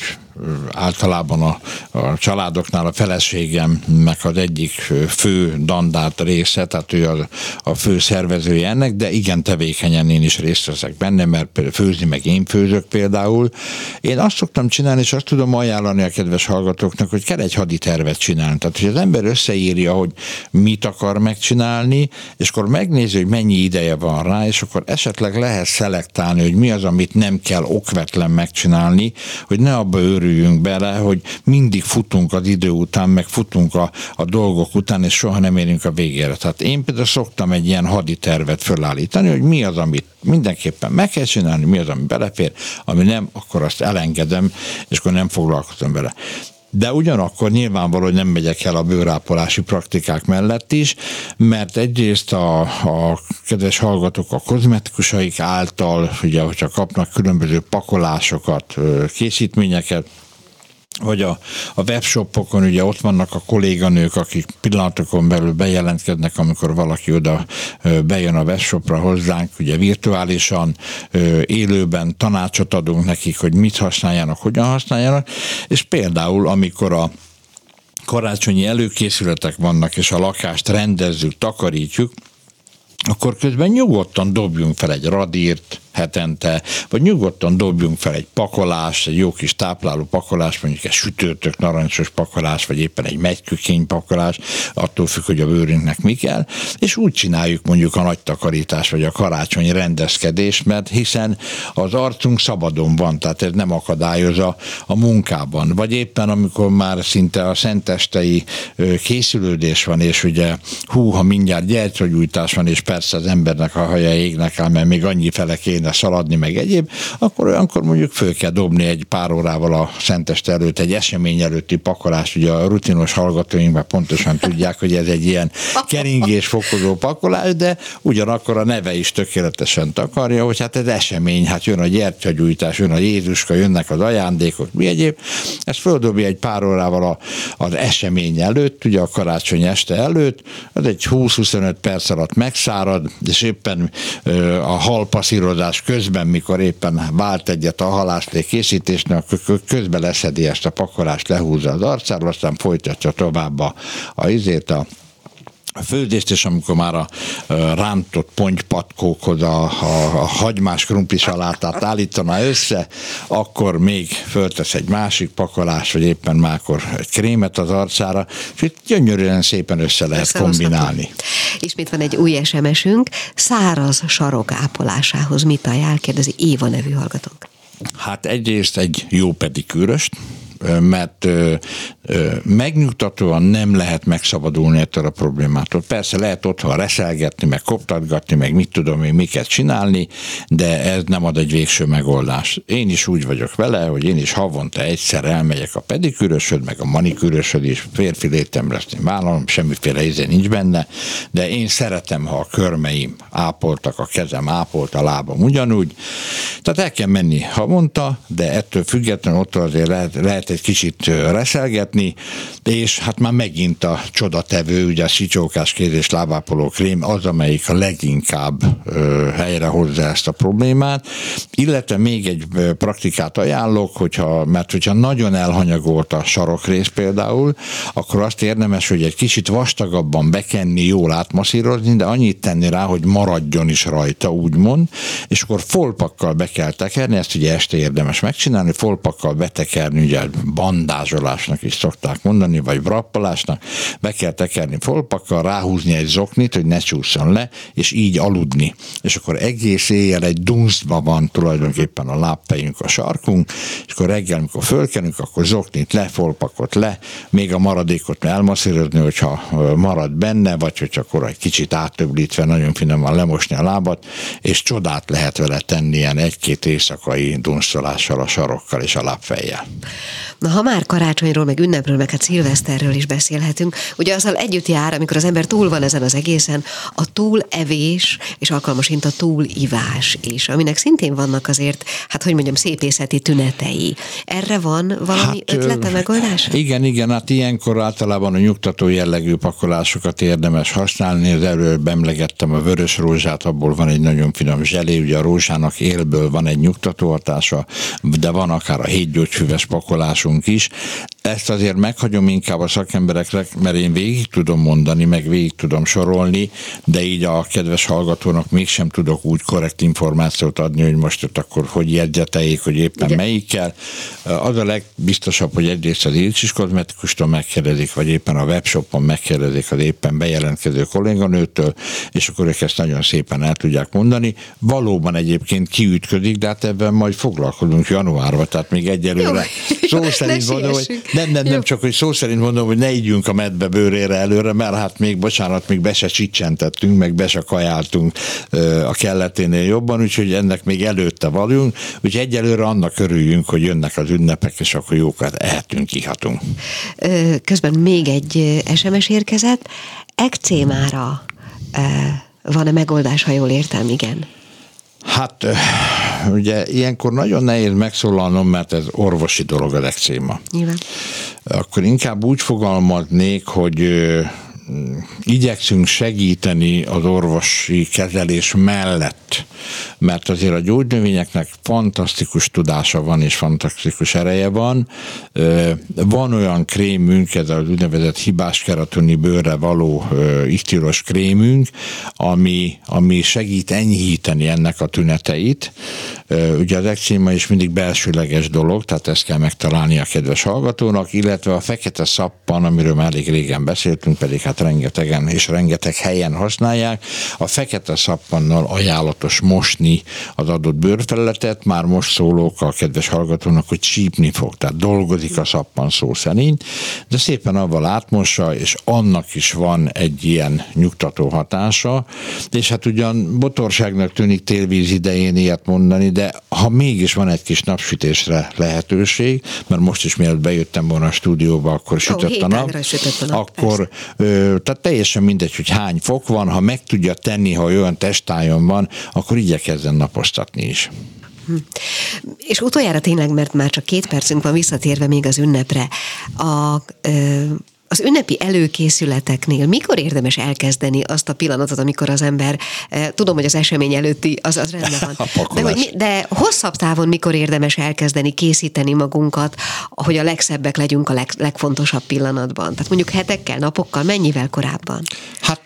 Speaker 4: általában a, a családoknál a feleségemnek az egyik fő dandát része, tehát ő a, a fő szervezője ennek, de igen tevékenyen én is részt veszek benne, mert főzni meg én főzök például. Én azt szoktam csinálni, és azt tudom ajánlani a kedves hallgatóknak, hogy kell egy haditervet csinálni. Tehát, hogy az ember összeírja, hogy mit akar megcsinálni, és akkor megnézi, hogy mennyi ideje van rá, és akkor esetleg lehet szelektálni, hogy mi az, amit nem kell okvetlen megcsinálni, hogy ne abba őrüljünk bele, hogy mindig futunk az idő után, meg futunk a, a dolgok után, és soha nem érünk a végére. Tehát én például szoktam egy ilyen haditervet fölállítani, hogy mi az, amit mindenképpen meg kell csinálni, mi az, ami belefér, ami nem, akkor azt elengedem, és akkor nem foglalkozom vele de ugyanakkor nyilvánvaló, hogy nem megyek el a bőrápolási praktikák mellett is, mert egyrészt a, a kedves hallgatók a kozmetikusaik által, ugye, hogyha kapnak különböző pakolásokat, készítményeket, vagy a, a webshopokon ugye ott vannak a kolléganők, akik pillanatokon belül bejelentkeznek, amikor valaki oda bejön a webshopra hozzánk, ugye virtuálisan, élőben tanácsot adunk nekik, hogy mit használjanak, hogyan használjanak, és például amikor a karácsonyi előkészületek vannak, és a lakást rendezzük, takarítjuk, akkor közben nyugodtan dobjunk fel egy radírt, hetente, vagy nyugodtan dobjunk fel egy pakolás, egy jó kis tápláló pakolás, mondjuk egy sütőtök narancsos pakolás, vagy éppen egy megykökény pakolás, attól függ, hogy a bőrünknek mi kell, és úgy csináljuk mondjuk a nagy takarítás, vagy a karácsonyi rendezkedést, mert hiszen az arcunk szabadon van, tehát ez nem akadályoz a, a munkában. Vagy éppen amikor már szinte a szentestei készülődés van, és ugye hú, ha mindjárt gyertyagyújtás van, és persze az embernek a haja égnek áll, mert még annyi fele kéne benne szaladni, meg egyéb, akkor olyankor mondjuk föl kell dobni egy pár órával a Szenteste előtt, egy esemény előtti pakolás. Ugye a rutinos hallgatóink már pontosan tudják, hogy ez egy ilyen keringés fokozó pakolás, de ugyanakkor a neve is tökéletesen takarja, hogy hát ez esemény, hát jön a gyertyagyújtás, jön a Jézuska, jönnek az ajándékok, mi egyéb. Ezt földobja egy pár órával a, az esemény előtt, ugye a karácsony este előtt, az egy 20-25 perc alatt megszárad, és éppen a halpaszírozás közben, mikor éppen vált egyet a halászlé készítésnek, akkor közben leszedi ezt a pakolást, lehúzza az arcáról, aztán folytatja tovább a, a izét, a főzést, és amikor már a rántott pontypatkókhoz a, a, a hagymás krumpli salátát állítana össze, akkor még föltesz egy másik pakolás, vagy éppen máskor egy krémet az arcára, és itt gyönyörűen szépen össze lehet kombinálni.
Speaker 1: Ismét van egy új SMS-ünk, száraz sarok ápolásához mit ajánl, kérdezi Éva nevű hallgatónk.
Speaker 4: Hát egyrészt egy jó pedikűröst, mert megnyugtatóan nem lehet megszabadulni ettől a problémától. Persze lehet otthon reszelgetni, meg koptatgatni, meg mit tudom én, miket csinálni, de ez nem ad egy végső megoldást. Én is úgy vagyok vele, hogy én is havonta egyszer elmegyek a pedikűrösöd, meg a manikűrösöd is, férfi létem lesz, én vállalom, semmiféle íze nincs benne, de én szeretem, ha a körmeim ápoltak, a kezem ápolt, a lábam ugyanúgy. Tehát el kell menni havonta, de ettől függetlenül ott azért lehet, lehet egy kicsit reszelgetni, és hát már megint a csodatevő, ugye a sicsókás kéz és lábápoló krém az, amelyik a leginkább ö, helyre hozza ezt a problémát, illetve még egy praktikát ajánlok, hogyha, mert hogyha nagyon elhanyagolt a sarokrész például, akkor azt érdemes, hogy egy kicsit vastagabban bekenni, jól átmaszírozni, de annyit tenni rá, hogy maradjon is rajta, úgymond, és akkor folpakkal be kell tekerni, ezt ugye este érdemes megcsinálni, folpakkal betekerni, ugye bandázsolásnak is szokták mondani, vagy vrappolásnak, be kell tekerni folpakkal, ráhúzni egy zoknit, hogy ne csúszson le, és így aludni. És akkor egész éjjel egy dunsztba van tulajdonképpen a lábfejünk, a sarkunk, és akkor reggel, amikor fölkelünk, akkor zoknit le, folpakot le, még a maradékot elmasszírozni, hogyha marad benne, vagy hogy akkor egy kicsit áttöblítve, nagyon finoman lemosni a lábat, és csodát lehet vele tenni ilyen egy-két éjszakai dunsztolással, a sarokkal és a lábfejjel.
Speaker 1: Na, ha már karácsonyról, meg ünnepről, meg hát szilveszterről is beszélhetünk, ugye azzal együtt jár, amikor az ember túl van ezen az egészen, a túlevés, és alkalmasint a túlivás is, aminek szintén vannak azért, hát hogy mondjam, szépészeti tünetei. Erre van valami hát, ötlete, megoldás?
Speaker 4: Igen, igen, hát ilyenkor általában a nyugtató jellegű pakolásokat érdemes használni. Az előbb emlegettem a vörös rózsát, abból van egy nagyon finom zselé, ugye a rózsának élből van egy nyugtató hatása, de van akár a hétgyógyfüves pakolásunk is. Ezt azért meghagyom inkább a szakemberekre, mert én végig tudom mondani, meg végig tudom sorolni, de így a kedves hallgatónak mégsem tudok úgy korrekt információt adni, hogy most ott akkor hogy jegyzeteljék, hogy éppen Igen. melyikkel. Az a legbiztosabb, hogy egyrészt az Ilcsis kozmetikustól megkérdezik, vagy éppen a webshopon megkérdezik az éppen bejelentkező kolléganőtől, és akkor ők ezt nagyon szépen el tudják mondani. Valóban egyébként kiütködik, de hát ebben majd foglalkozunk januárban, tehát még egyelőre szó szerint mondom, hogy nem, nem, nem, csak hogy szó szerint mondom, hogy ne ígyünk a medbe bőrére előre, mert hát még, bocsánat, még be se csicsentettünk, meg be se kajáltunk a kelleténél jobban, úgyhogy ennek még előtte vagyunk, úgyhogy egyelőre annak örüljünk, hogy jönnek az ünnepek, és akkor jókat ehetünk, ihatunk.
Speaker 1: Közben még egy SMS érkezett. Ekcémára van-e megoldás, ha jól értem? Igen.
Speaker 4: Hát ugye ilyenkor nagyon nehéz megszólalnom, mert ez orvosi dolog a legcéma.
Speaker 1: Nyilván.
Speaker 4: Akkor inkább úgy fogalmaznék, hogy igyekszünk segíteni az orvosi kezelés mellett, mert azért a gyógynövényeknek fantasztikus tudása van és fantasztikus ereje van. Van olyan krémünk, ez az úgynevezett hibás keratoni bőrre való isztiros krémünk, ami, ami segít enyhíteni ennek a tüneteit. Ugye az ekcéma is mindig belsőleges dolog, tehát ezt kell megtalálni a kedves hallgatónak, illetve a fekete szappan, amiről már elég régen beszéltünk, pedig hát szappanat rengetegen és rengeteg helyen használják. A fekete szappannal ajánlatos mosni az adott bőrfelületet, már most szólok a kedves hallgatónak, hogy csípni fog, tehát dolgozik a szappan szó szerint, de szépen avval átmossa, és annak is van egy ilyen nyugtató hatása, és hát ugyan botorságnak tűnik télvíz idején ilyet mondani, de ha mégis van egy kis napsütésre lehetőség, mert most is mielőtt bejöttem volna a stúdióba, akkor sütött a nap, sütött a nap akkor ö, tehát teljesen mindegy, hogy hány fok van, ha meg tudja tenni, ha olyan testájon van, akkor igyekezzen naposztatni is. Hm.
Speaker 1: És utoljára tényleg, mert már csak két percünk van visszatérve még az ünnepre, a ö, az ünnepi előkészületeknél mikor érdemes elkezdeni azt a pillanatot, amikor az ember, eh, tudom, hogy az esemény előtti, az, az rendben van. De, hogy, de hosszabb távon mikor érdemes elkezdeni készíteni magunkat, hogy a legszebbek legyünk a leg, legfontosabb pillanatban? Tehát mondjuk hetekkel, napokkal, mennyivel korábban?
Speaker 4: Hát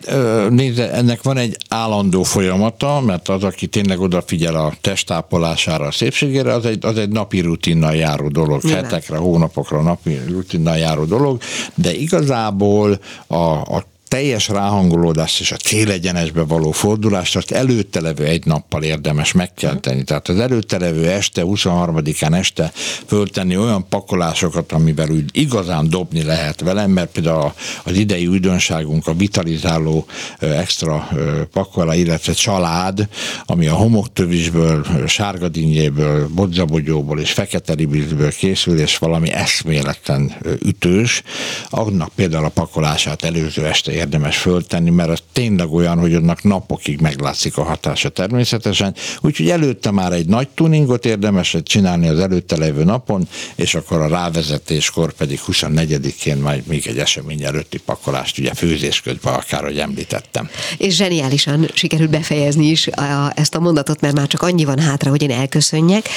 Speaker 4: nézd, ennek van egy állandó folyamata, mert az, aki tényleg odafigyel a testápolására, a szépségére, az egy, az egy napi rutinnal járó dolog. Nyilván. Hetekre, hónapokra napi rutinnal járó dolog, de igazából a, a teljes ráhangolódást és a célegyenesbe való fordulást azt előtte levő egy nappal érdemes megkelteni. Tehát az előtte levő este, 23-án este föltenni olyan pakolásokat, amivel úgy igazán dobni lehet velem, mert például az idei újdonságunk a vitalizáló extra pakolá, illetve család, ami a homoktövisből, sárgadinnyéből, bodzabogyóból és fekete ribizből készül, és valami eszméletlen ütős, annak például a pakolását előző este érdemes föltenni, mert az tényleg olyan, hogy annak napokig meglátszik a hatása természetesen. Úgyhogy előtte már egy nagy tuningot érdemes csinálni az előtte levő napon, és akkor a rávezetéskor pedig 24-én majd még egy esemény előtti pakolást, ugye főzés közben akár, hogy említettem.
Speaker 1: És zseniálisan sikerült befejezni is a, ezt a mondatot, mert már csak annyi van hátra, hogy én elköszönjek.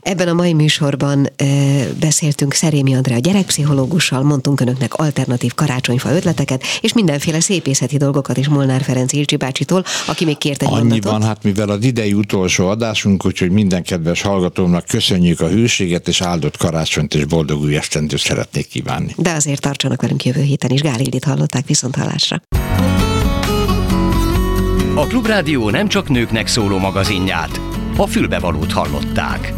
Speaker 1: Ebben a mai műsorban e, beszéltünk Szerémi Andrea gyerekpszichológussal, mondtunk önöknek alternatív karácsonyfa ötleteket, és mindenféle mindenféle szépészeti dolgokat is Molnár Ferenc Ilcsi bácsitól, aki még kért egy
Speaker 4: van, hát mivel az idei utolsó adásunk, úgyhogy minden kedves hallgatómnak köszönjük a hűséget, és áldott karácsonyt és boldog új esztendőt szeretnék kívánni.
Speaker 1: De azért tartsanak velünk jövő héten is. Gál Ildit hallották viszont hallásra.
Speaker 2: A Klubrádió nem csak nőknek szóló magazinját, a fülbevalót hallották.